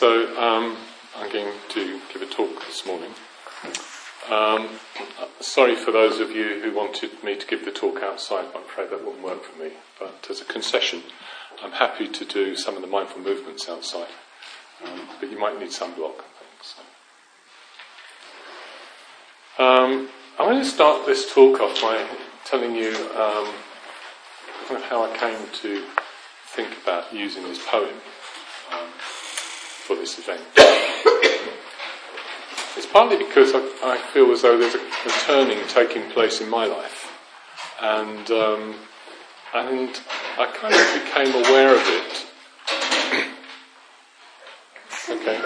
So um, I'm going to give a talk this morning. Um, sorry for those of you who wanted me to give the talk outside, I'm afraid that wouldn't work for me. But as a concession, I'm happy to do some of the mindful movements outside. Um, but you might need sunblock, I think. Um, I want to start this talk off by telling you um, kind of how I came to think about using this poem for this event. it's partly because I, I, feel as though there's a, a, turning taking place in my life, and um, and I kind of became aware of it. okay.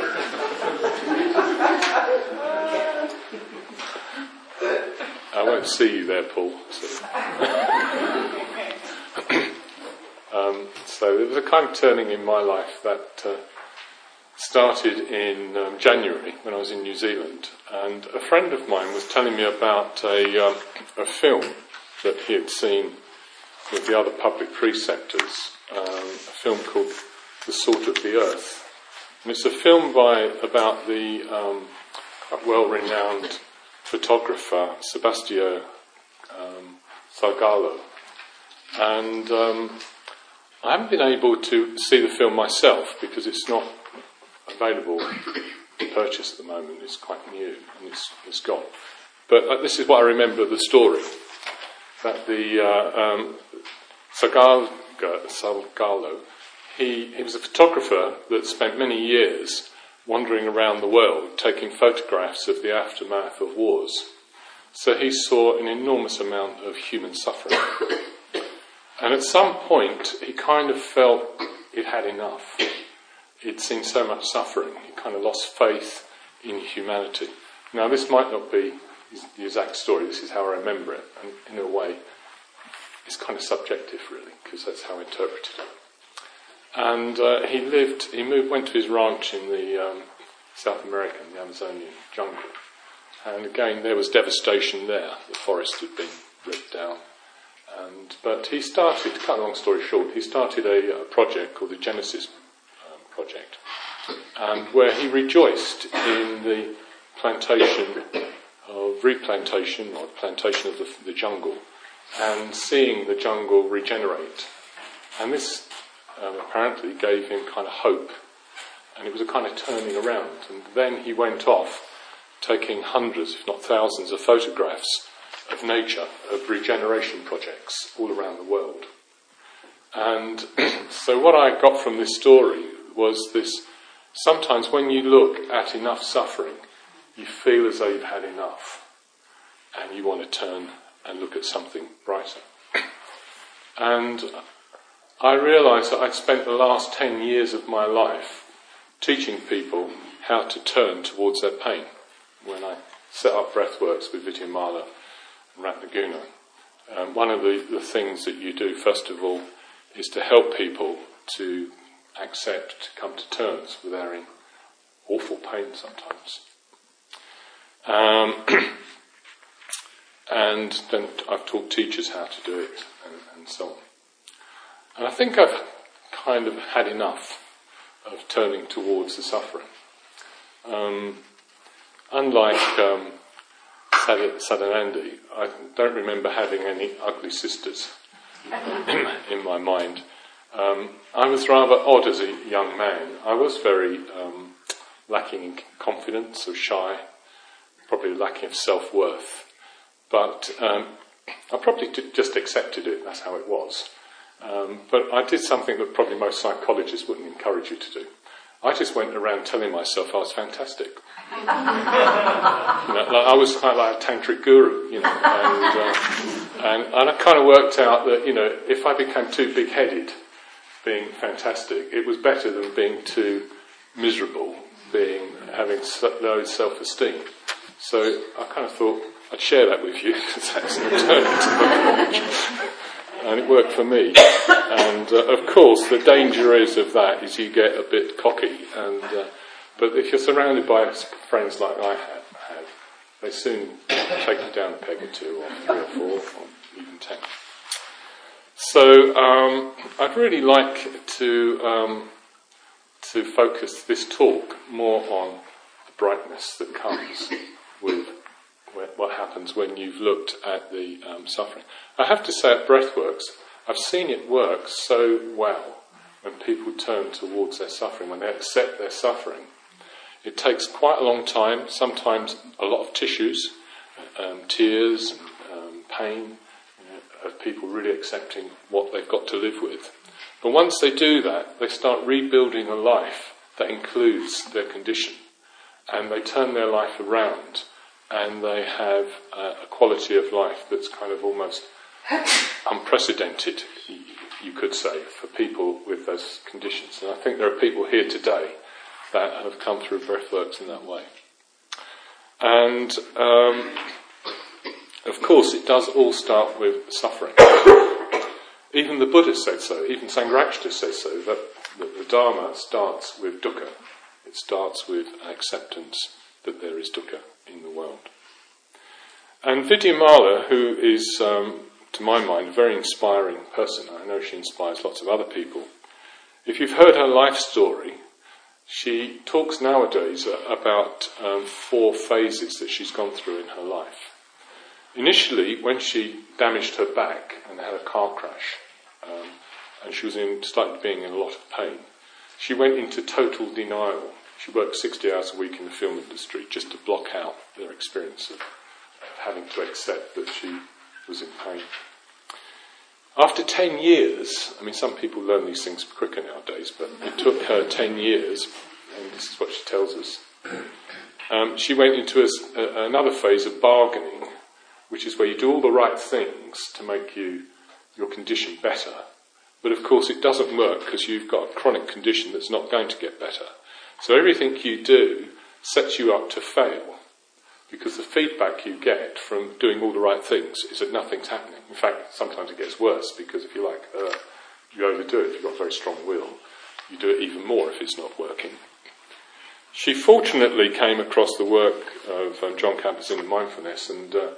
I won't see you there, Paul. So. um, so there was a kind of turning in my life that uh, started in um, January when I was in New Zealand, and a friend of mine was telling me about a, um, a film that he had seen with the other public preceptors, um, a film called The Salt of the Earth. And it's a film by about the um, well-renowned photographer Sebastião um, Salgado. And um, I haven't been able to see the film myself because it's not available to purchase at the moment. It's quite new and it's, it's gone. But uh, this is what I remember of the story that the uh, um, Salgado, he, he was a photographer that spent many years wandering around the world taking photographs of the aftermath of wars. So he saw an enormous amount of human suffering. and at some point, he kind of felt it had enough he'd seen so much suffering, he kind of lost faith in humanity. Now, this might not be the exact story, this is how I remember it, and in a way, it's kind of subjective, really, because that's how I interpreted it. And uh, he lived, he moved, went to his ranch in the um, South American, the Amazonian jungle. And again, there was devastation there. The forest had been ripped down. And, but he started, to cut a long story short, he started a, a project called the Genesis project, and where he rejoiced in the plantation of replantation or plantation of the, the jungle and seeing the jungle regenerate. And this um, apparently gave him kind of hope, and it was a kind of turning around. And then he went off taking hundreds, if not thousands, of photographs of nature, of regeneration projects all around the world. And so, what I got from this story was this sometimes when you look at enough suffering, you feel as though you've had enough and you want to turn and look at something brighter. And I realised that I'd spent the last 10 years of my life teaching people how to turn towards their pain. When I set up Breathworks with Vidyamala and Ratnaguna, um, one of the, the things that you do, first of all, is to help people to accept, come to terms with our awful pain sometimes. Um, and then I've taught teachers how to do it, and, and, so on. And I think I've kind of had enough of turning towards the suffering. Um, unlike um, Sadanandi, I don't remember having any ugly sisters in my mind. Um, I was rather odd as a young man. I was very um, lacking in confidence or shy, probably lacking of self worth. But um, I probably just accepted it, that's how it was. Um, but I did something that probably most psychologists wouldn't encourage you to do. I just went around telling myself I was fantastic. you know, like I was like a tantric guru, you know, and, uh, and, and I kind of worked out that, you know, if I became too big headed, being fantastic. It was better than being too miserable, being having low self-esteem. So I kind of thought I'd share that with you because that's an alternative and it worked for me. And uh, of course, the danger is of that is you get a bit cocky. And uh, but if you're surrounded by friends like I have, have they soon take you down a peg or two, or three or four, or even ten. So um, I'd really like to um, to focus this talk more on the brightness that comes with what happens when you've looked at the um, suffering. I have to say, at Breathworks, I've seen it work so well when people turn towards their suffering, when they accept their suffering. It takes quite a long time, sometimes a lot of tissues, um, tears, um, pain, of people really accepting what they've got to live with. But once they do that, they start rebuilding a life that includes their condition. And they turn their life around and they have a quality of life that's kind of almost unprecedented, you could say, for people with those conditions. And I think there are people here today that have come through Breathworks in that way. And um, course, it does all start with suffering. Even the Buddha said so, even Sangharakshita says so, that, that the Dharma starts with dukkha. It starts with acceptance that there is dukkha in the world. And Vidyamala, who is, um, to my mind, a very inspiring person, I know she inspires lots of other people. If you've heard her life story, she talks nowadays about um, four phases that she's gone through in her life. Initially, when she damaged her back and had a car crash, um, and she was in slightly being in a lot of pain. She went into total denial. She worked 60 hours a week in the film industry just to block out their experience of, having to accept that she was in pain. After 10 years, I mean, some people learn these things quicker nowadays, but it took her 10 years, and this is what she tells us. Um, she went into a, a, another phase of bargaining, which is where you do all the right things to make you your condition better. But of course, it doesn't work because you've got a chronic condition that's not going to get better. So everything you do sets you up to fail because the feedback you get from doing all the right things is that nothing's happening. In fact, sometimes it gets worse because if you like, uh, you overdo it. If you've got a very strong will, you do it even more if it's not working. She fortunately came across the work of um, Jon Kabat-Zinn in mindfulness and uh,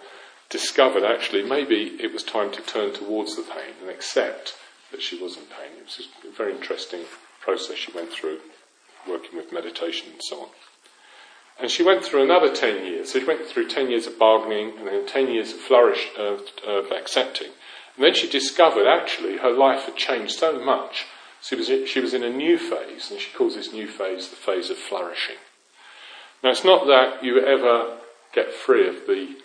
discovered actually maybe it was time to turn towards the pain and accept that she was in pain. It was a very interesting process she went through, working with meditation and so on. And she went through another 10 years. So she went through 10 years of bargaining and then 10 years of flourish, of, of accepting. And then she discovered actually her life had changed so much. She was, she was in a new phase, and she calls this new phase the phase of flourishing. Now, it's not that you ever get free of the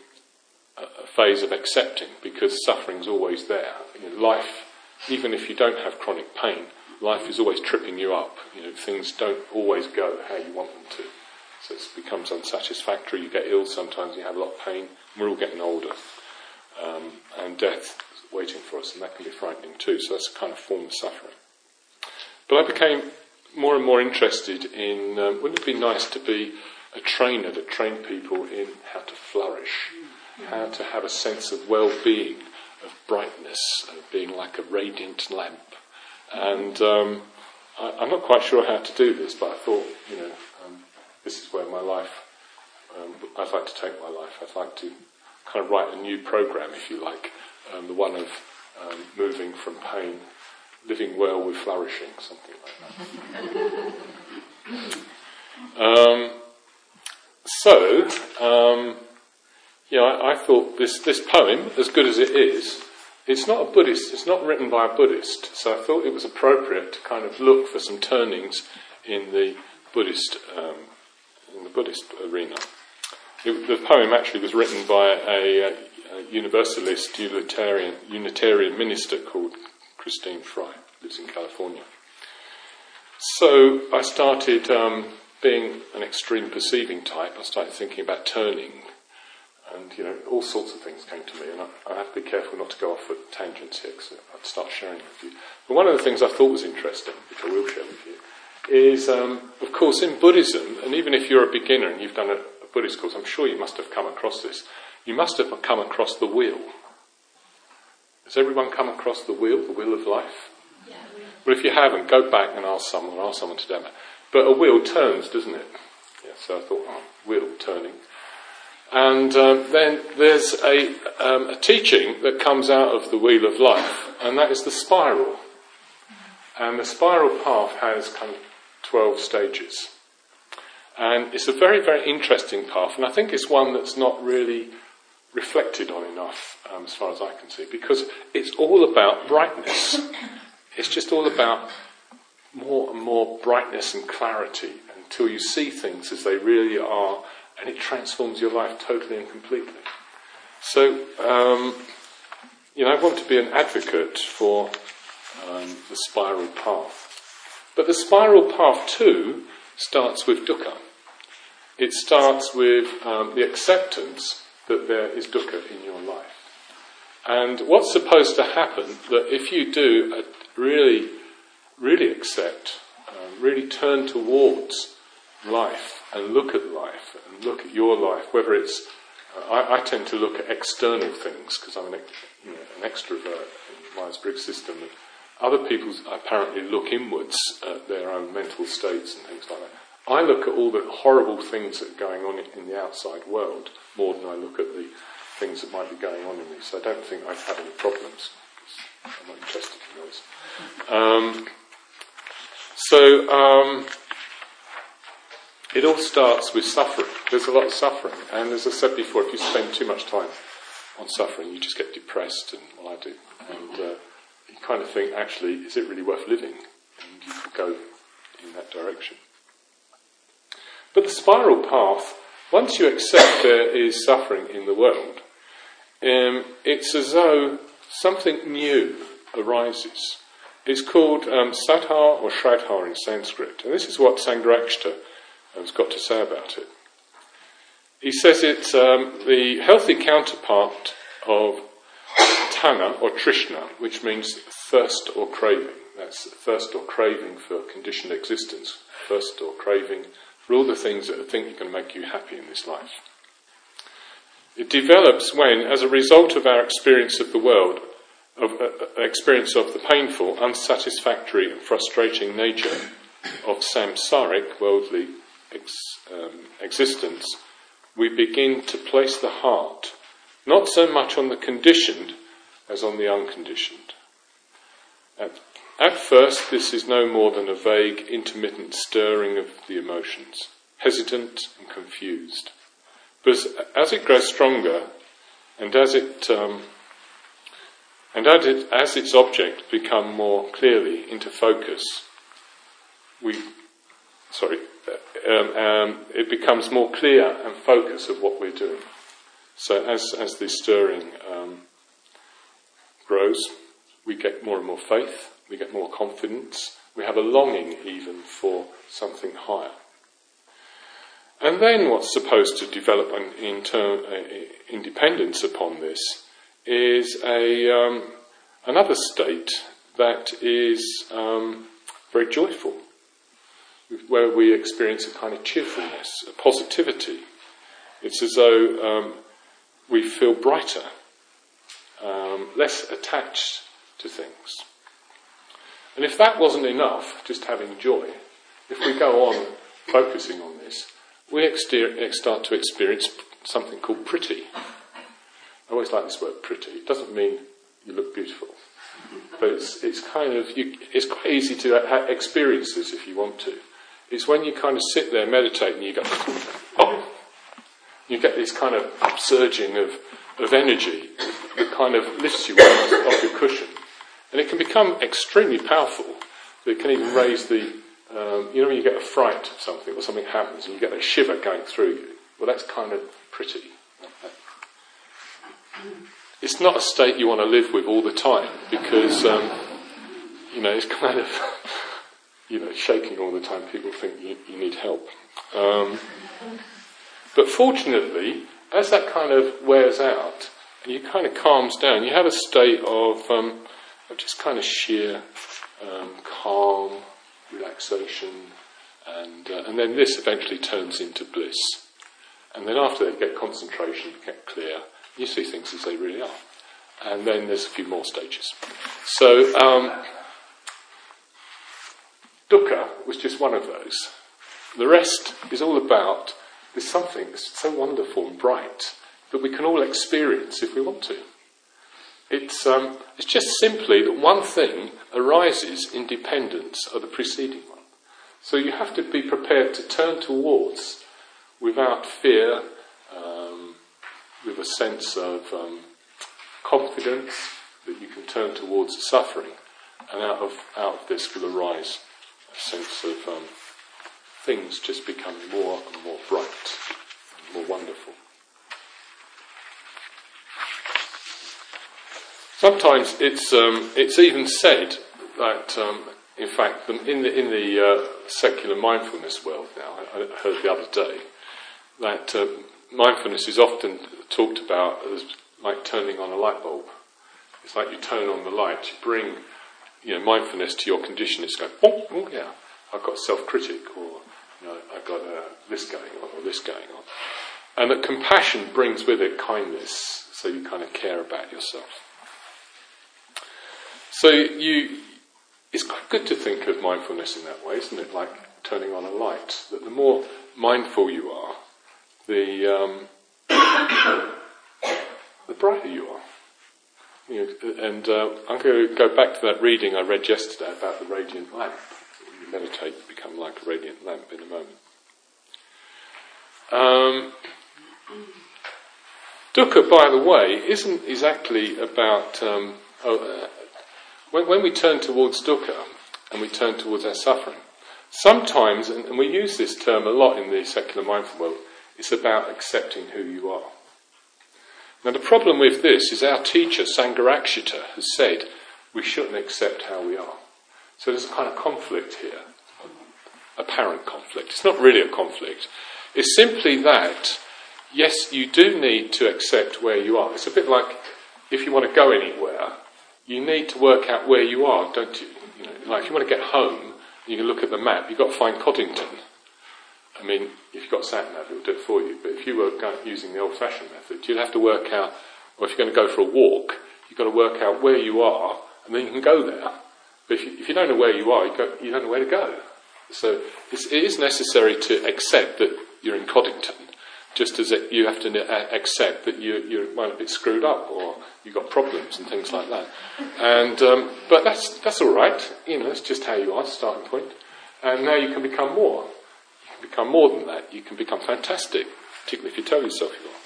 a phase of accepting because suffering's always there. You know, life, even if you don't have chronic pain, life is always tripping you up. You know, things don't always go how you want them to. So it becomes unsatisfactory. You get ill sometimes. You have a lot of pain. We're all getting older, um, and death is waiting for us, and that can be frightening too. So that's a kind of form of suffering. But I became more and more interested in um, wouldn't it be nice to be a trainer that trained people in how to flourish how to have a sense of well-being, of brightness, of being like a radiant lamp. And um, I, am not quite sure how to do this, but I thought, you know, um, this is where my life, um, I'd like to take my life. I'd like to kind of write a new program, if you like, um, the one of um, moving from pain, living well with flourishing, something like that. Um, so, you know, I, I, thought this, this poem, as good as it is, it's not a Buddhist, it's not written by a Buddhist, so I thought it was appropriate to kind of look for some turnings in the Buddhist, um, in the Buddhist arena. It, the poem actually was written by a, a Universalist Unitarian, Unitarian minister called Christine Fry, lives in California. So I started um, being an extreme perceiving type. I started thinking about turning and you know all sorts of things came to me, and I, I have to be careful not to go off at tangents here, because I'd start sharing with you. But one of the things I thought was interesting, which I will share with you, is um, of course in Buddhism, and even if you're a beginner and you've done a, a Buddhist course, I'm sure you must have come across this. You must have come across the wheel. Has everyone come across the wheel, the wheel of life? Yeah. Well, if you haven't, go back and ask someone, ask someone to demo. But a wheel turns, doesn't it? Yeah, so I thought, oh, wheel turning. And um, then there's a, um, a, teaching that comes out of the wheel of life, and that is the spiral. And the spiral path has kind of 12 stages. And it's a very, very interesting path, and I think it's one that's not really reflected on enough, um, as far as I can see, because it's all about brightness. it's just all about more and more brightness and clarity until you see things as they really are, and it transforms your life totally and completely. So, um, you know, I want to be an advocate for um, the spiral path. But the spiral path too starts with dukkha. It starts with um, the acceptance that there is dukkha in your life. And what's supposed to happen that if you do uh, really, really accept, um, really turn towards life and look at life and look at your life, whether it's, uh, I, I, tend to look at external things because I'm an, you know, an extrovert in Myers Briggs system. And other people apparently look inwards at their own mental states and things like that. I look at all the horrible things that are going on in the outside world more than I look at the things that might be going on in me. So I don't think I have any problems. I'm not interested in those. Um, so um, it all starts with suffering. There's a lot of suffering, and as I said before, if you spend too much time on suffering, you just get depressed, and well, I do, and uh, you kind of think, actually, is it really worth living? And you go in that direction. But the spiral path, once you accept there is suffering in the world, um, it's as though something new arises. It's called um, or shraddha in Sanskrit, and this is what Sangharakshita has got to say about it. He says it's um, the healthy counterpart of tanha or trishna, which means thirst or craving. That's thirst or craving for conditioned existence, thirst or craving for all the things that I think are going to make you happy in this life. It develops when, as a result of our experience of the world, of uh, uh, experience of the painful, unsatisfactory, and frustrating nature of samsaric, worldly ex, um, existence, we begin to place the heart not so much on the conditioned as on the unconditioned. At at first, this is no more than a vague, intermittent stirring of the emotions, hesitant and confused. But as it grows stronger, and as it um, and as, it, as its object become more clearly into focus, we sorry, um, um, it becomes more clear and focus of what we're doing. So as as this stirring um, grows, we get more and more faith, we get more confidence, we have a longing even for something higher. And then what's supposed to develop an inter- independence upon this is a, um, another state that is um, very joyful, where we experience a kind of cheerfulness, a positivity. It's as though um, we feel brighter, um, less attached to things. And if that wasn't enough, just having joy, if we go on focusing on this, we start to experience something called priti. I always like this word priti. It doesn't mean you look beautiful, but it's, it's kind of, you, it's quite easy to experience this if you want to. It's when you kind of sit there, meditate, and you go, oh, you get this kind of upsurging of, of energy that kind of lifts you off, off your cushion and it can become extremely powerful. It can even raise the, um, you know, when you get a fright of something or something happens and you get a shiver going through you. Well, that's kind of priti. It's not a state you want to live with all the time because, um, you know, it's kind of, you know, shaking all the time. People think you, you need help. Um, but fortunately, as that kind of wears out, you kind of calms down, you have a state of um, just kind of sheer um, calm, relaxation, and, uh, and then this eventually turns into bliss. And then after that, you get concentration, you get clear, you see things as they really are. And then there's a few more stages. So, um, dukkha was just one of those. The rest is all about there's something that's so wonderful and bright that we can all experience if we want to. It's, um, it's just simply that one thing arises in dependence of the preceding one. So you have to be prepared to turn towards without fear, um, with a sense of um, confidence that you can turn towards the suffering, and out of out of this will arise a sense of um, things just becoming more and more bright and more wonderful. Sometimes it's um, it's even said that, um, in fact, in the in the uh, secular mindfulness world now, I heard the other day that uh, mindfulness is often talked about as like turning on a light bulb. It's like you turn on the light, you bring you know mindfulness to your condition. is going, oh, oh yeah, I've got self-critic, or you know, I've got uh, this going on, or this going on, and that compassion brings with it kindness, so you kind of care about yourself. So you, it's quite good to think of mindfulness in that way, isn't it? Like turning on a light. That the more mindful you are, the um, the brighter you are. You know, and uh, I'm going to go back to that reading I read yesterday about the radiant lamp. You meditate, become like a radiant lamp in a moment. Um, dukkha, by the way, isn't exactly about um, oh, uh, when, when we turn towards dukkha and we turn towards our suffering, sometimes, and we use this term a lot in the secular mindful world, it's about accepting who you are. Now, the problem with this is our teacher, Sangharakshita, has said we shouldn't accept how we are. So there's a kind of conflict here, apparent conflict. It's not really a conflict. It's simply that, yes, you do need to accept where you are. It's a bit like if you want to go anywhere, you need to work out where you are, don't you? you know, like if you want to get home, you can look at the map. You've got to find Coddington. I mean, if you've got sat nav, it'll do it for you. But if you were using the old-fashioned method, you'd have to work out. Or if you're going to go for a walk, you've got to work out where you are, and then you can go there. But if you, if you don't know where you are, you, go, you don't know where to go. So it is necessary to accept that you're in Coddington just as it, you have to accept that you, you might been screwed up or you've got problems and things like that. And, um, but that's, that's all right. You know, that's just how you are, starting point. And now you can become more. Can become more than that. You can become fantastic, particularly if you tell yourself you are.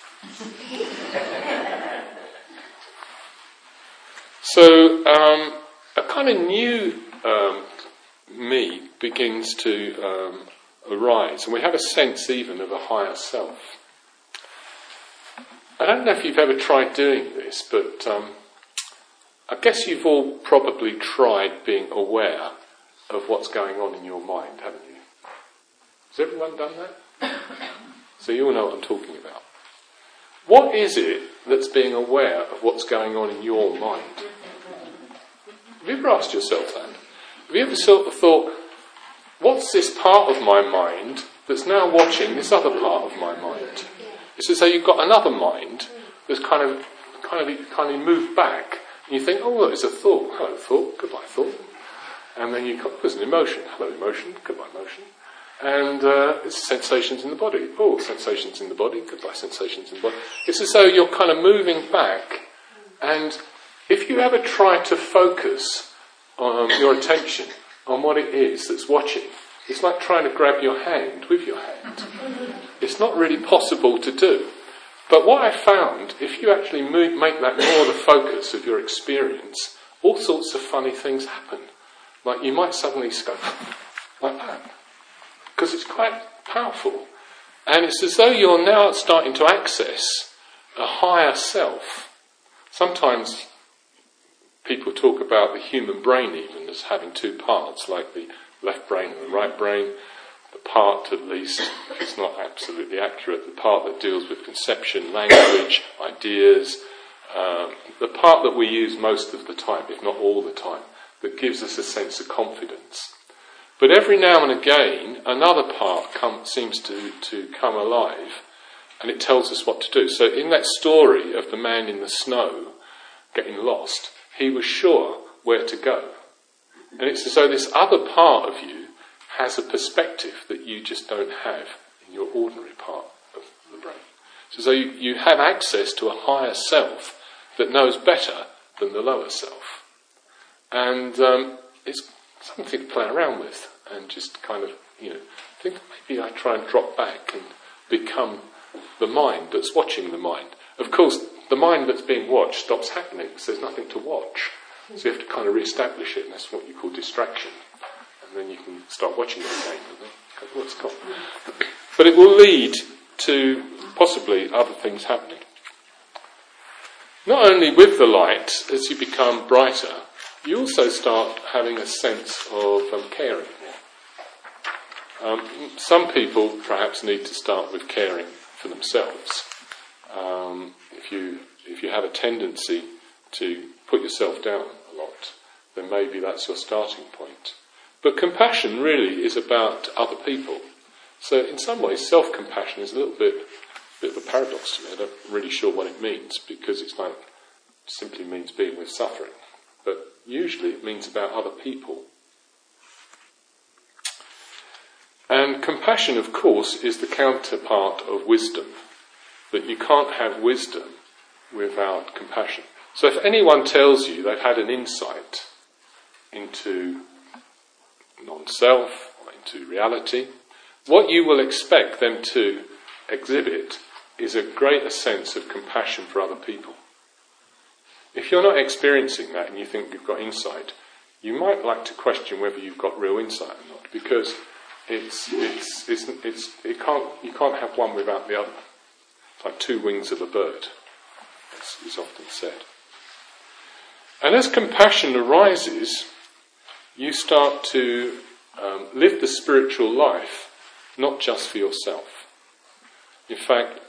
so, um, a kind of new um, me begins to um, arise, and we have a sense even of a higher self. I don't know if you've ever tried doing this, but um, I guess you've all probably tried being aware of what's going on in your mind, haven't you? Has everyone done that? so you all know what I'm talking about. What is it that's being aware of what's going on in your mind? Have you ever asked yourself that? Have you ever sort of thought, what's this part of my mind that's now watching this other part of my mind? It's as though you've got another mind that's kind of, kind of, kind of moved back. And you think, oh, there's a thought. Hello, thought. Goodbye, thought. And then you got, there's an emotion. Hello, emotion. Goodbye, emotion. And uh, it's sensations in the body. Oh, sensations in the body. Goodbye, sensations in the body. It's as though you're kind of moving back. And if you ever try to focus um, your attention on what it is that's watching. It's like trying to grab your hand with your hand. It's not really possible to do. But what I found, if you actually move, make that more the focus of your experience, all sorts of funny things happen. Like you might suddenly go like that. Because it's quite powerful. And it's as though you're now starting to access a higher self. Sometimes people talk about the human brain even as having two parts, like the left brain and the right brain. The part, at least, it's not absolutely accurate, the part that deals with conception, language, ideas, um, the part that we use most of the time, if not all the time, that gives us a sense of confidence. But every now and again, another part come, seems to, to come alive and it tells us what to do. So, in that story of the man in the snow getting lost, he was sure where to go. And it's as though this other part of you has a perspective that you just don't have in your ordinary part of the brain. So, so you, you have access to a higher self that knows better than the lower self. And um, it's something to play around with and just kind of you know, think maybe I try and drop back and become the mind that's watching the mind. Of course, the mind that's being watched stops happening because there's nothing to watch. So you have to kind of re-establish it, and that's what you call distraction. And then you can start watching it again. What's called. But it will lead to possibly other things happening. Not only with the light, as you become brighter, you also start having a sense of um, caring um, some people perhaps need to start with caring for themselves. Um, if you if you have a tendency to put yourself down a lot, then maybe that's your starting point. But compassion really is about other people. So in some ways, self-compassion is a little bit bit of a paradox to me. I'm not really sure what it means because it's like simply means being with suffering, but usually it means about other people And compassion, of course, is the counterpart of wisdom. That you can't have wisdom without compassion. So if anyone tells you they've had an insight into non self into reality, what you will expect them to exhibit is a greater sense of compassion for other people. If you're not experiencing that and you think you've got insight, you might like to question whether you've got real insight or not, because it's, it's, it's, it's, it can't, you can't have one without the other. It's like two wings of a bird, as is often said. And as compassion arises, you start to um, live the spiritual life not just for yourself. In fact,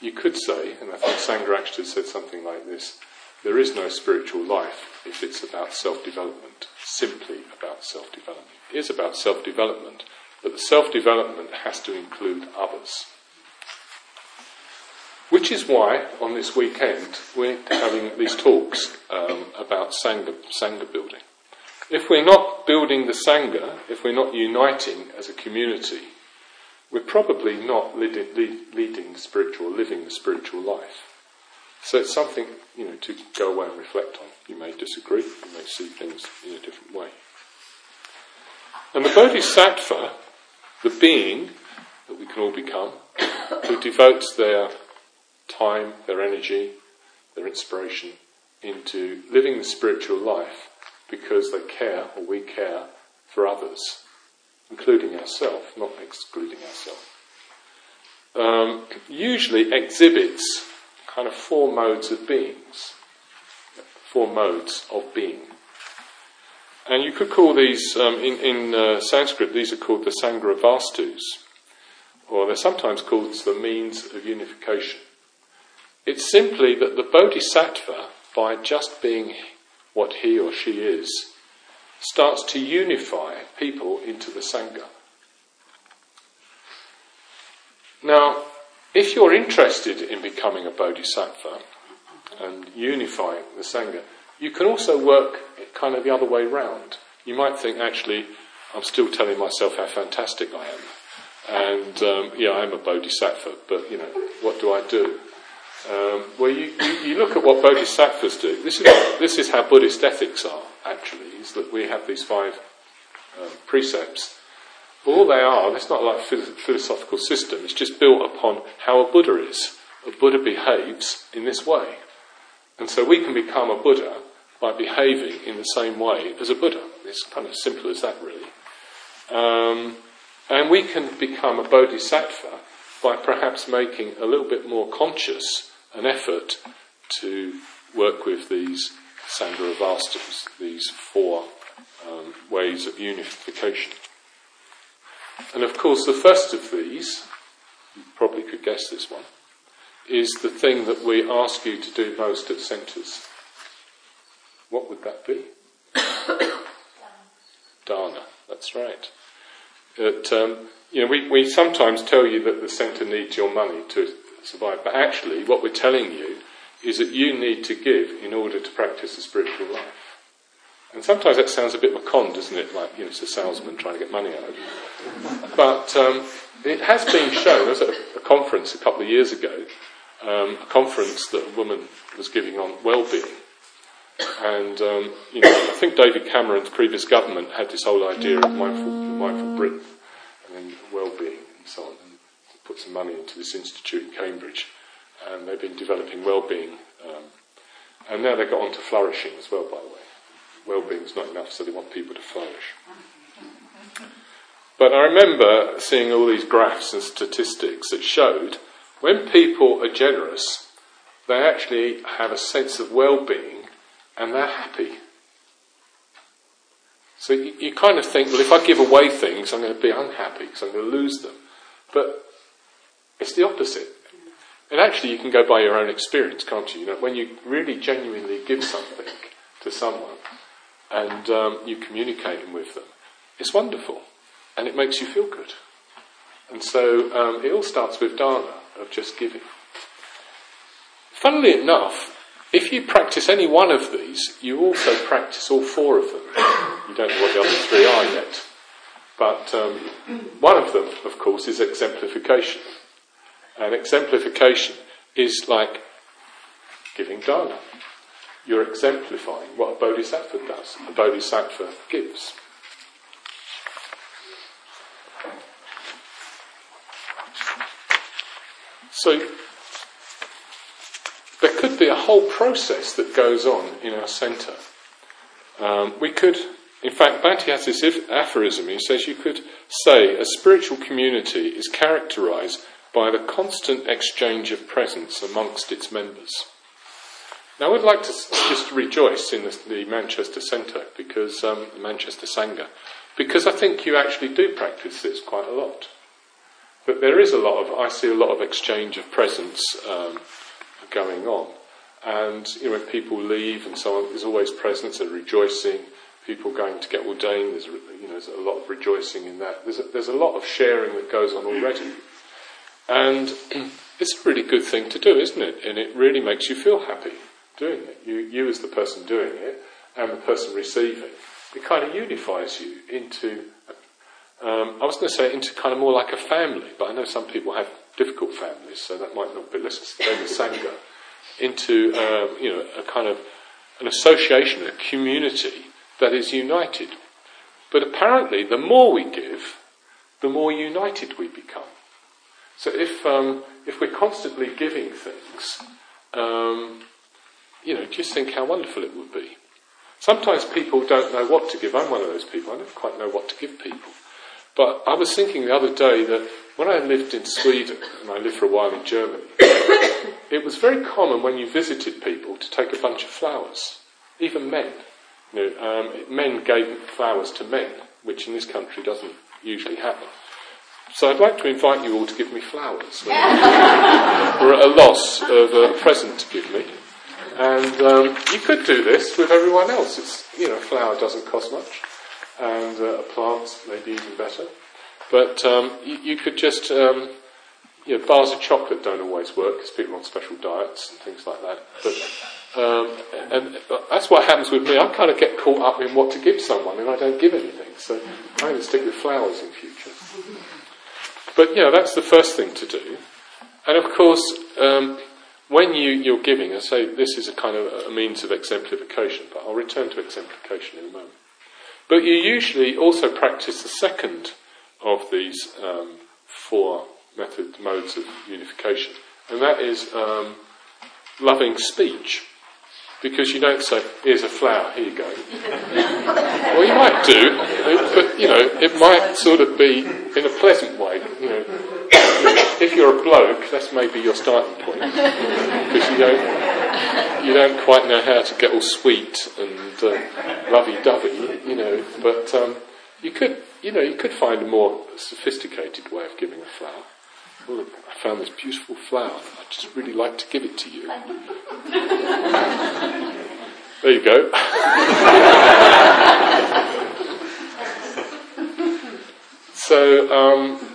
you could say, and I think Sangharakshita said something like this there is no spiritual life if it's about self development, simply about self development. It is about self development, but the self development has to include others. Which is why, on this weekend, we're having these talks um, about Sangha, Sangha building. If we're not building the Sangha, if we're not uniting as a community, we're probably not leading, leading spiritual, living the spiritual life. So it's something you know to go away and reflect on. You may disagree, you may see things in a different way. And the Bodhisattva, the being that we can all become, who devotes their time, their energy, their inspiration into living the spiritual life because they care or we care for others, including ourselves, not excluding ourselves, um, usually exhibits kind of four modes of beings, four modes of being. And you could call these, um, in, in uh, Sanskrit, these are called the Sangrahavastus, or they're sometimes called the means of unification. It's simply that the Bodhisattva, by just being what he or she is, starts to unify people into the Sangha. Now, if you're interested in becoming a bodhisattva and unifying the Sangha, you can also work kind of the other way round. You might think, actually, I'm still telling myself how fantastic I am. And um, yeah, I'm a bodhisattva, but you know, what do I do? Um, well, you, you, look at what bodhisattvas do. This is, this is how Buddhist ethics are, actually, is that we have these five um, precepts all they are, it's not like a philosophical system, it's just built upon how a Buddha is. A Buddha behaves in this way. And so we can become a Buddha by behaving in the same way as a Buddha. It's kind of simple as that, really. Um, and we can become a bodhisattva by perhaps making a little bit more conscious an effort to work with these Sangrahavastus, these four um, ways of unification. And of course, the first of these, you probably could guess this one, is the thing that we ask you to do most at centres. What would that be? Dana, that's right. It, um, you know, we, we sometimes tell you that the centre needs your money to survive, but actually, what we're telling you is that you need to give in order to practice the spiritual life. And sometimes that sounds a bit of a con, doesn't it? Like, you know, it's a salesman trying to get money out of you. But um, it has been shown, I was at a, conference a couple of years ago, um, a conference that a woman was giving on well-being. And, um, you know, I think David Cameron's previous government had this whole idea of mindful, mindful Britain. and well-being and so on, and put some money into this institute in Cambridge, and they've been developing well-being, um, and now they've got on to flourishing as well, by the way. Well-being is not enough, so they want people to flourish. But I remember seeing all these graphs and statistics that showed when people are generous, they actually have a sense of well-being and they're happy. So you, you, kind of think, well, if I give away things, I'm going to be unhappy because I'm going to lose them. But it's the opposite. And actually, you can go by your own experience, can't you? you know, when you really genuinely give something to someone and um, you communicating with them, it's wonderful and it makes you feel good. And so um, it all starts with dana, of just giving. Funnily enough, if you practice any one of these, you also practice all four of them. You don't know what the other three are yet. But um, one of them, of course, is exemplification. And exemplification is like giving dana. You're exemplifying what a bodhisattva does. A bodhisattva gives. So there could be a whole process that goes on in our centre. Um, we could, in fact, Bhante has this aphorism. He says you could say a spiritual community is characterised by the constant exchange of presence amongst its members. Now, I would like to just rejoice in the, the Manchester Centre because um, Manchester Sangha, because I think you actually do practice this quite a lot. But there is a lot of, I see a lot of exchange of presence um, going on. And you know, when people leave and so on, there's always presence and rejoicing. People going to get ordained, there's, you know, there's a lot of rejoicing in that. There's a, there's a lot of sharing that goes on already. And it's a really good thing to do, isn't it? And it really makes you feel happy doing it. You, you as the person doing it and the person receiving. It kind of unifies you into, um, I was going to say into kind of more like a family, but I know some people have difficult families, so that might not be, let's the Sangha, into um, you know, a kind of an association, a community that is united. But apparently, the more we give, the more united we become. So if, um, if we're constantly giving things, um, you know, just think how wonderful it would be. Sometimes people don't know what to give. I'm one of those people. I never quite know what to give people. But I was thinking the other day that when I lived in Sweden, and I lived for a while in Germany, it was very common when you visited people to take a bunch of flowers, even men. You know, um, men gave flowers to men, which in this country doesn't usually happen. So I'd like to invite you all to give me flowers. We're at a loss of a present to give me. And um, you could do this with everyone else. It's, you know, flower doesn't cost much and uh, a plant maybe even better. But um, you, you, could just, um, you know, bars of chocolate don't always work because people are on special diets and things like that. But um, and that's what happens with me. I kind of get caught up in what to give someone, and I don't give anything. So I'm going to stick with flowers in future. But yeah, that's the first thing to do. And of course, um, when you, you're giving, I say this is a kind of a means of exemplification, but I'll return to exemplification in a moment. But you usually also practice the second of these um, four method modes of unification, and that is um, loving speech. Because you don't say, here's a flower, here you go. well, you might do, but you know, it might sort of be in a pleasant way. You know, if you're a bloke, that's maybe your starting point, because you don't you don't quite know how to get all sweet and uh, lovey-dovey, you know. But um, you could, you know, you could find a more sophisticated way of giving a flower. Well, I found this beautiful flower. I'd just really like to give it to you. there you go. so, um,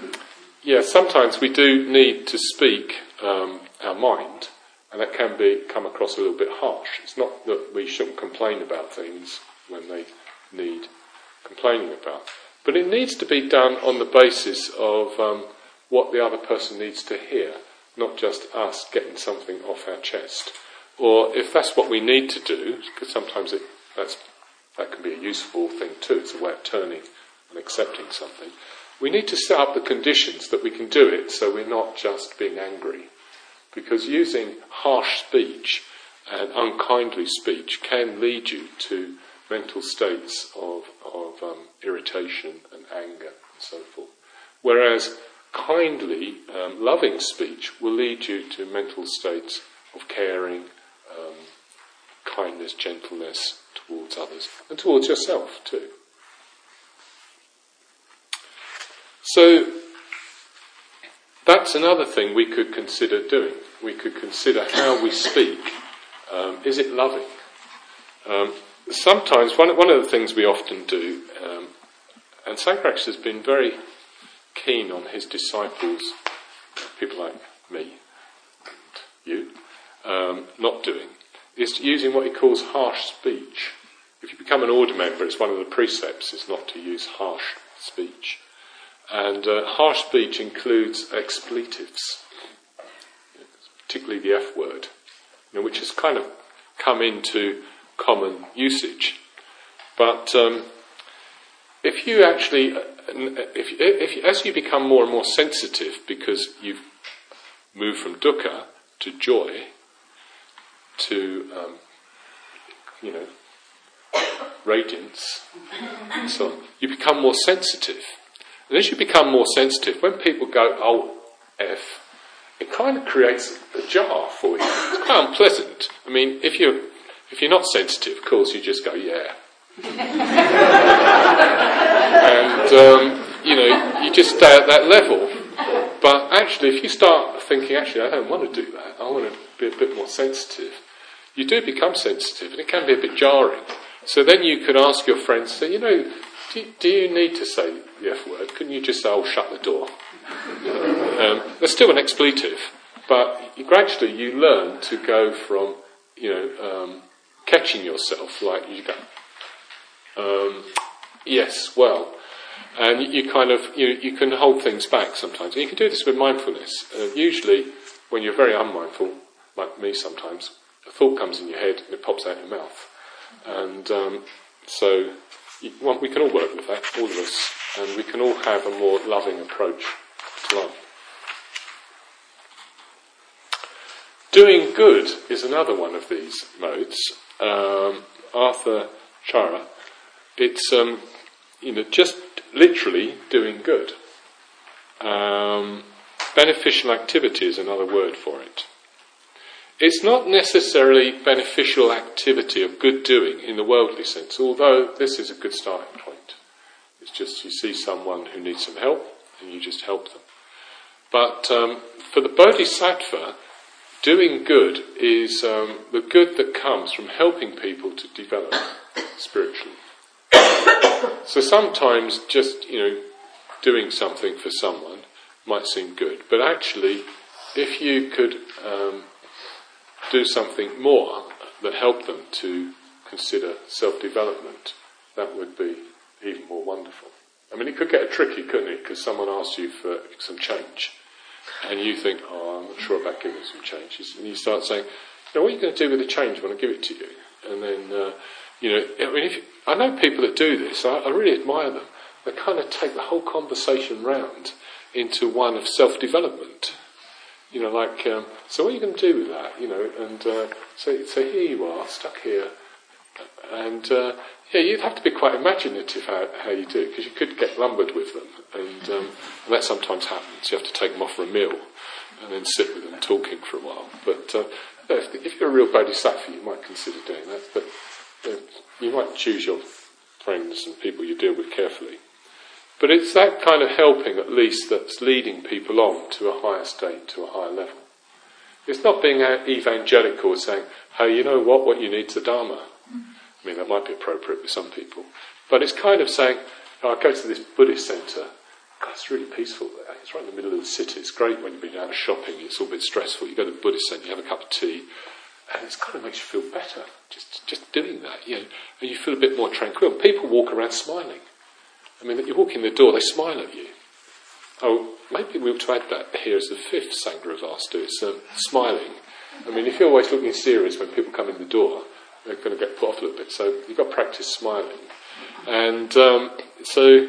yeah, sometimes we do need to speak um, our mind, and that can be come across a little bit harsh. It's not that we shouldn't complain about things when they need complaining about, but it needs to be done on the basis of um, what the other person needs to hear, not just us getting something off our chest. Or if that's what we need to do, because sometimes it, that's, that can be a useful thing too, it's a way of turning and accepting something, we need to set up the conditions that we can do it so we're not just being angry. Because using harsh speech and unkindly speech can lead you to mental states of, of um, irritation and anger and so forth. Whereas kindly, um, loving speech will lead you to mental states of caring, um, kindness, gentleness towards others, and towards yourself too. So, that's another thing we could consider doing. We could consider how we speak. Um, is it loving? Um, sometimes, one, one of the things we often do, um, and Sangharakshita has been very keen on his disciples, people like me, and you, um, not doing, is using what he calls harsh speech. If you become an order member, it's one of the precepts is not to use harsh speech. And uh, harsh speech includes expletives, particularly the F word, you know, which has kind of come into common usage. But um, if you actually, uh, if, if, as you become more and more sensitive because you've moved from dukkha to joy, to, um, you know, radiance, and so on, you become more sensitive. And as you become more sensitive, when people go, oh, F, it kind of creates a jar for you. It's quite unpleasant. I mean, if you're, if you're not sensitive, of course, you just go, yeah. and, um, you know, you just stay at that level. But actually, if you start thinking, actually, I don't want to do that, I want to be a bit more sensitive, you do become sensitive, and it can be a bit jarring. So then you could ask your friends, say, you know, do, do you need to say the F word? Couldn't you just say, oh, shut the door? Um, there's still an expletive, but gradually you learn to go from, you know, um, catching yourself, like you go, um, yes, well, and you, kind of you, you can hold things back sometimes. And you can do this with mindfulness. Uh, usually, when you're very unmindful, like me sometimes, a thought comes in your head and it pops out your mouth, and um, so well, we can all work with that, all of us, and we can all have a more loving approach to life. Doing good is another one of these modes. Um, Arthur Chara it's um, you know just literally doing good. Um, beneficial activity is another word for it. It's not necessarily beneficial activity of good doing in the worldly sense, although this is a good starting point. It's just you see someone who needs some help and you just help them. But um, for the bodhisattva, doing good is um, the good that comes from helping people to develop spiritually. So sometimes just, you know, doing something for someone might seem good, but actually, if you could um, do something more that helped them to consider self development, that would be even more wonderful. I mean, it could get tricky, couldn't it? Because someone asks you for some change, and you think, oh, I'm not sure about giving some change. And you start saying, now, what are you going to do with the change when I give it to you? And then uh, you know, I mean, if, I know people that do this. I, I really admire them. They kind of take the whole conversation round into one of self-development. You know, like, um, so what are you going to do with that? You know, and uh, so, so here you are, stuck here, and uh, yeah, you'd have to be quite imaginative how, how you do it because you could get lumbered with them, and, um, and, that sometimes happens. You have to take them off for a meal and then sit with them talking for a while. But uh, if, if, you're a real bodhisattva, you might consider doing that. But you might choose your friends and people you deal with carefully. But it's that kind of helping, at least, that's leading people on to a higher state, to a higher level. It's not being evangelical saying, hey, you know what, what you need is the Dharma. I mean, that might be appropriate with some people. But it's kind of saying, oh, I go to this Buddhist centre. God, it's really peaceful there. It's right in the middle of the city. It's great when you've been out shopping. It's all a bit stressful. You go to the Buddhist centre, you have a cup of tea, and it kind of makes you feel better just just doing that. You know, and you feel a bit more tranquil. People walk around smiling. I mean, that you walk in the door, they smile at you. Oh, maybe we ought to add that here as the fifth Sangha do. It's um, smiling. I mean, if you're always looking serious when people come in the door, they're going to get put off a little bit. So you've got to practice smiling. And um, so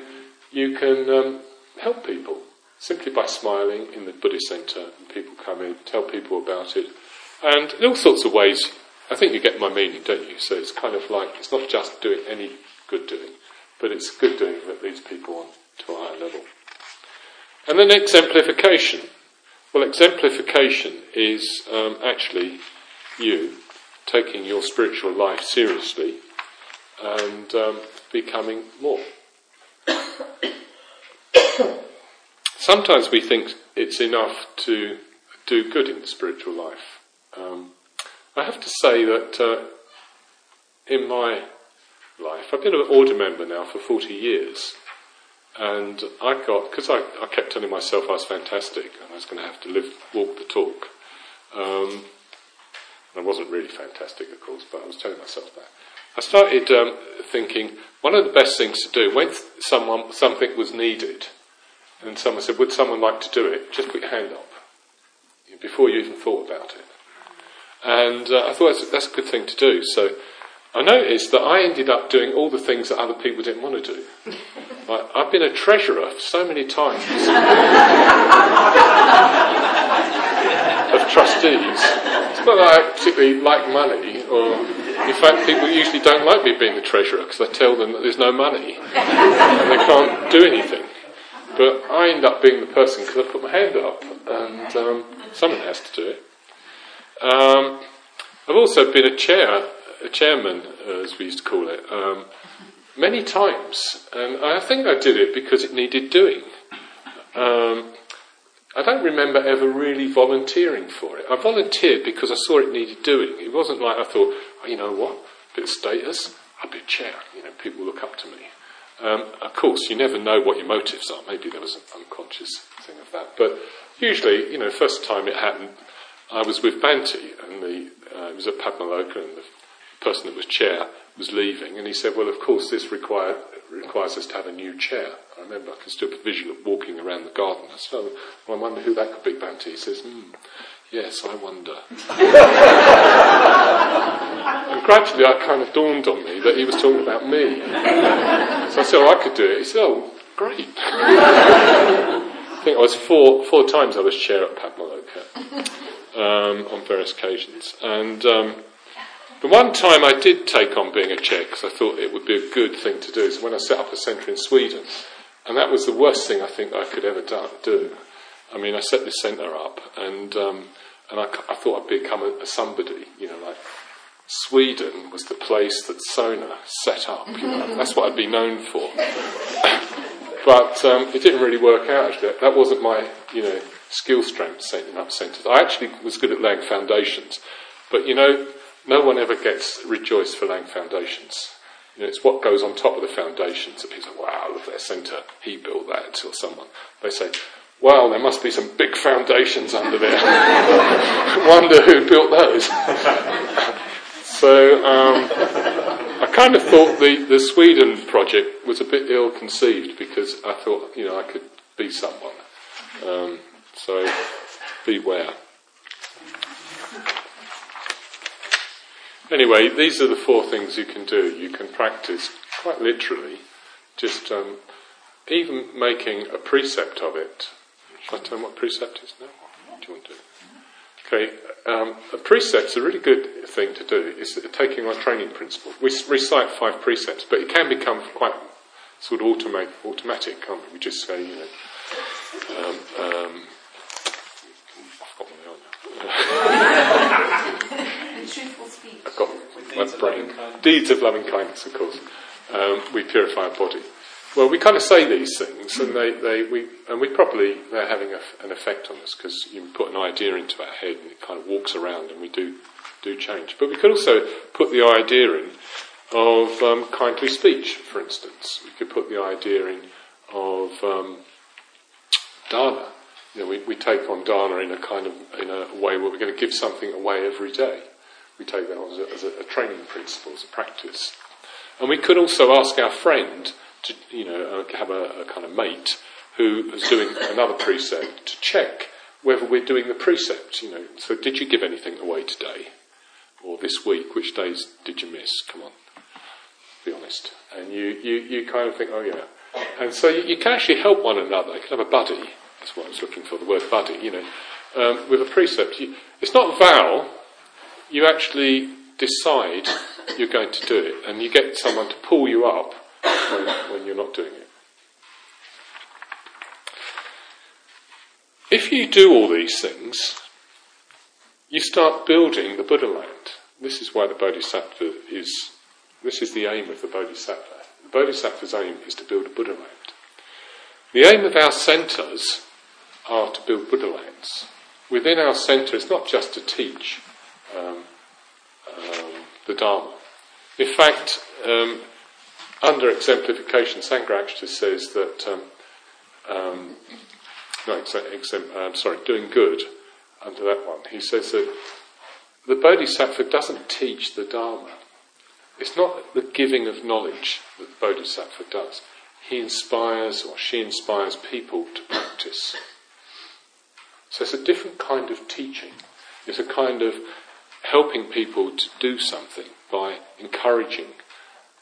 you can um, help people simply by smiling in the Buddhist centre. People come in, tell people about it, and in all sorts of ways. I think you get my meaning, don't you? So it's kind of like it's not just doing any good doing, but it's good doing that leads people on to a higher level. And then exemplification. Well, exemplification is um, actually you taking your spiritual life seriously and um, becoming more. Sometimes we think it's enough to do good in the spiritual life. Um, I have to say that uh, in my life, I've been an order member now for 40 years, and I got, because I, I, kept telling myself I was fantastic and I was going to have to live, walk the talk. Um, I wasn't really fantastic, of course, but I was telling myself that. I started um, thinking one of the best things to do when someone something was needed, and someone said, "Would someone like to do it?" Just put your hand up before you even thought about it. And uh, I thought that's, that's, a good thing to do. So I noticed that I ended up doing all the things that other people didn't want to do. Like, I've been a treasurer so many times of trustees. It's not that I particularly like money, or in fact, people usually don't like me being the treasurer because I tell them that there's no money and they can't do anything. But I end up being the person because I put my hand up, and um, someone has to do it. Um, I've also been a chair, a chairman, as we used to call it, um, many times, and I think I did it because it needed doing. Um, I don't remember ever really volunteering for it. I volunteered because I saw it needed doing. It wasn't like I thought, oh, you know what, a bit of status, I'll be a chair. You know, people look up to me. Um, of course, you never know what your motives are. Maybe there was an unconscious thing of that, but usually, you know, first time it happened, I was with Bhante, and the, uh, it was at Padmaloka, and the person that was chair was leaving, and he said, "Well, of course, this required, requires us to have a new chair." I remember I can still vision of walking around the garden. I said, oh, well, I wonder who that could be, Bhante. He says, hmm, yes, I wonder. and gradually, I kind of dawned on me that he was talking about me. So I said, "Oh, I could do it." He said, "Oh, great." I think I was four four times I was chair at Padmaloka um, on various occasions. And um, the one time I did take on being a chair because I thought it would be a good thing to do is when I set up a centre in Sweden. And that was the worst thing I think I could ever do. I mean, I set this centre up and, um, and I, I, thought I'd become a, a, somebody, you know, like Sweden was the place that Sona set up. You know, that's what I'd be known for. but um, it didn't really work out. Actually, that wasn't my, you know, skill strength setting up centres. I actually was good at laying foundations, but you know, no one ever gets rejoiced for laying foundations. You know, it's what goes on top of the foundations that people say, wow, look at that centre, he built that, or someone. They say, well, there must be some big foundations under there. Wonder who built those. so, um, I kind of thought the, the Sweden project was a bit ill conceived because I thought, you know, I could be someone. Um, so beware. Anyway, these are the four things you can do. You can practice quite literally, just um, even making a precept of it. Shall I tell what precept is now? What do you want to do? Okay, um, a precept's a really good thing to do. It's taking our training principle. We recite five precepts, but it can become quite sort of automatic, automatic can't we? We just say, you know, um, um, I've got my brain. Deeds of loving kindness, of course. Um, we purify our body. Well, we kind of say these things, and they, they we and we probably they're having a, an effect on us because you put an idea into our head and it kind of walks around, and we do do change. But we could also put the idea in of um, kindly speech, for instance. We could put the idea in of um, dana, you know, we, we take on dana in a kind of in a way where we're going to give something away every day. We take that on as a, as a, training principle, as a practice. And we could also ask our friend to, you know, uh, have a, a kind of mate who is doing another precept to check whether we're doing the precept. You know, so did you give anything away today or this week? Which days did you miss? Come on, be honest. And you, you, you kind of think, oh yeah. And so you, you, can actually help one another. You can have a buddy. That's what I was looking for, the word buddy, you know. Um, with a precept, you, it's not vow. You actually decide you're going to do it, and you get someone to pull you up when, when you're not doing it. If you do all these things, you start building the Buddha land. This is why the Bodhisattva is, this is the aim of the Bodhisattva. The Bodhisattva's aim is to build a Buddha land. The aim of our centres are to build Buddha lands. Within our centre, it's not just to teach um, um, the Dharma. In fact, um, under exemplification, Sangharakshita says that, um, um, no, uh, sorry, doing good, under that one, he says that the Bodhisattva doesn't teach the Dharma. It's not the giving of knowledge that the Bodhisattva does. He inspires or she inspires people to practice. So it's a different kind of teaching. It's a kind of helping people to do something by encouraging.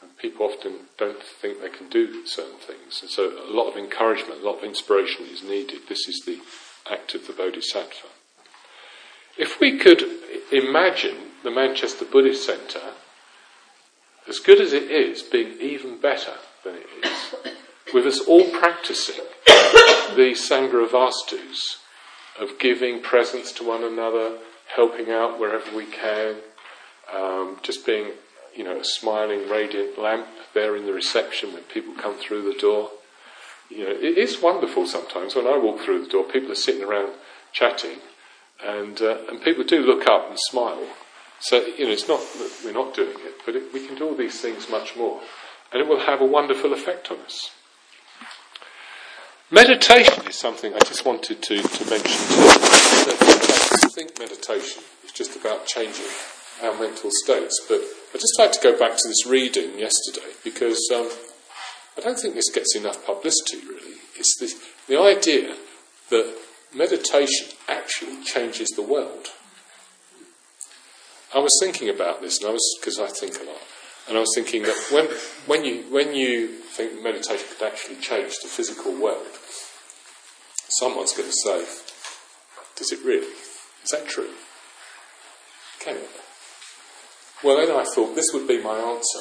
And people often don't think they can do certain things. And so a lot of encouragement, a lot of inspiration is needed. This is the act of the Bodhisattva. If we could imagine the Manchester Buddhist Centre, as good as it is, being even better than it is, with us all practicing the Sangrahavastus of giving presents to one another, helping out wherever we can, um, just being, you know, a smiling, radiant lamp there in the reception when people come through the door. You know, it is wonderful sometimes when I walk through the door, people are sitting around chatting, and uh, and people do look up and smile. So you know, it's not that we're not doing it, but it, we can do all these things much more, and it will have a wonderful effect on us. Meditation is something I just wanted to, to mention. I think meditation is just about changing our mental states, but I'd just like to go back to this reading yesterday because um, I don't think this gets enough publicity really. It's the, the idea that meditation actually changes the world. I was thinking about this, and I was because I think a lot, and I was thinking that when when you when you think meditation could actually change the physical world, someone's going to say, "Does it really? Is that true? Can it?" Well, then I thought this would be my answer.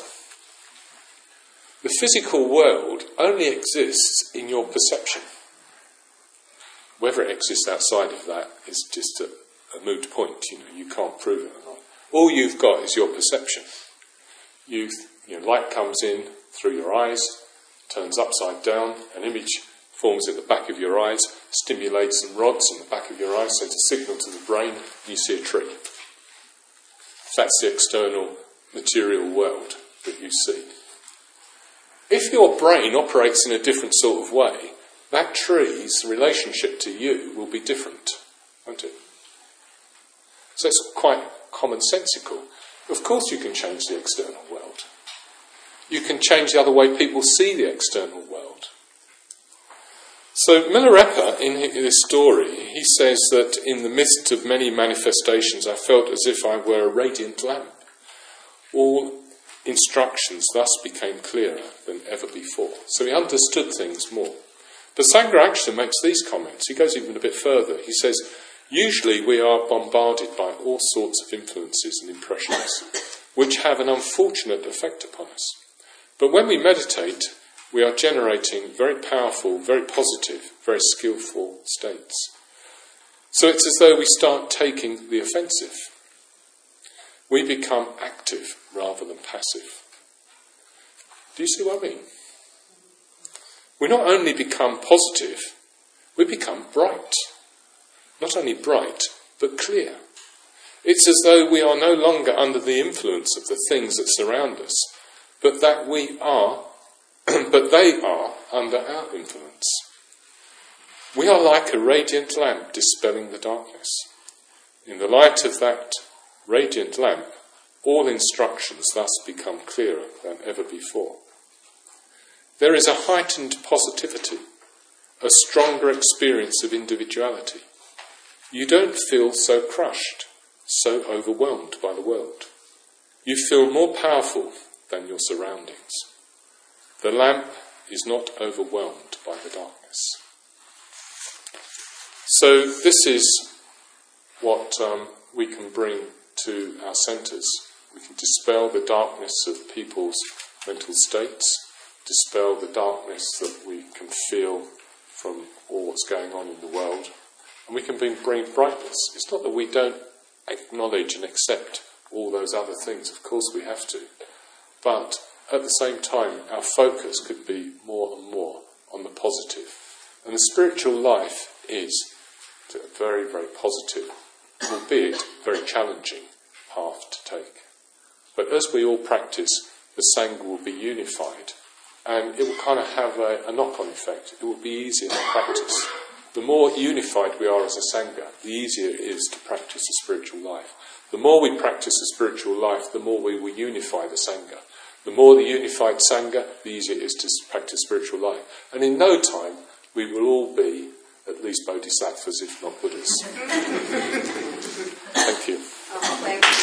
The physical world only exists in your perception. Whether it exists outside of that is just a, a moot point. You know, you can't prove it or not. All you've got is your perception. You, you know, light comes in through your eyes, turns upside down, an image forms at the back of your eyes, stimulates some rods in the back of your eyes, sends a signal to the brain, you see a tree. That's the external material world that you see. If your brain operates in a different sort of way, that tree's relationship to you will be different, won't it? So it's quite commonsensical. Of course, you can change the external world. Can change the other way people see the external world. So Milarepa, in this story, he says that in the midst of many manifestations, I felt as if I were a radiant lamp. All instructions thus became clearer than ever before. So he understood things more. But Sangharakshita makes these comments. He goes even a bit further. He says, Usually we are bombarded by all sorts of influences and impressions, which have an unfortunate effect upon us. But when we meditate, we are generating very powerful, very positive, very skillful states. So it's as though we start taking the offensive. We become active rather than passive. Do you see what I mean? We not only become positive, we become bright. Not only bright, but clear. It's as though we are no longer under the influence of the things that surround us, but that we are but they are under our influence. We are like a radiant lamp dispelling the darkness. In the light of that radiant lamp, all instructions thus become clearer than ever before. There is a heightened positivity, a stronger experience of individuality. You don't feel so crushed, so overwhelmed by the world. You feel more powerful than your surroundings. The lamp is not overwhelmed by the darkness. So, this is what um, we can bring to our centres. We can dispel the darkness of people's mental states, dispel the darkness that we can feel from all what's going on in the world, and we can bring brightness. It's not that we don't acknowledge and accept all those other things, of course we have to, but at the same time, our focus could be more and more on the positive. And the spiritual life is a very, very positive, albeit very challenging path to take. But as we all practice, the Sangha will be unified and it will kind of have a, a knock on effect. It will be easier to practice. The more unified we are as a Sangha, the easier it is to practice the spiritual life. The more we practice the spiritual life, the more we will unify the Sangha. The more the unified Sangha, the easier it is to practice spiritual life. And in no time, we will all be at least bodhisattvas, if not Buddhas. Thank you. Oh,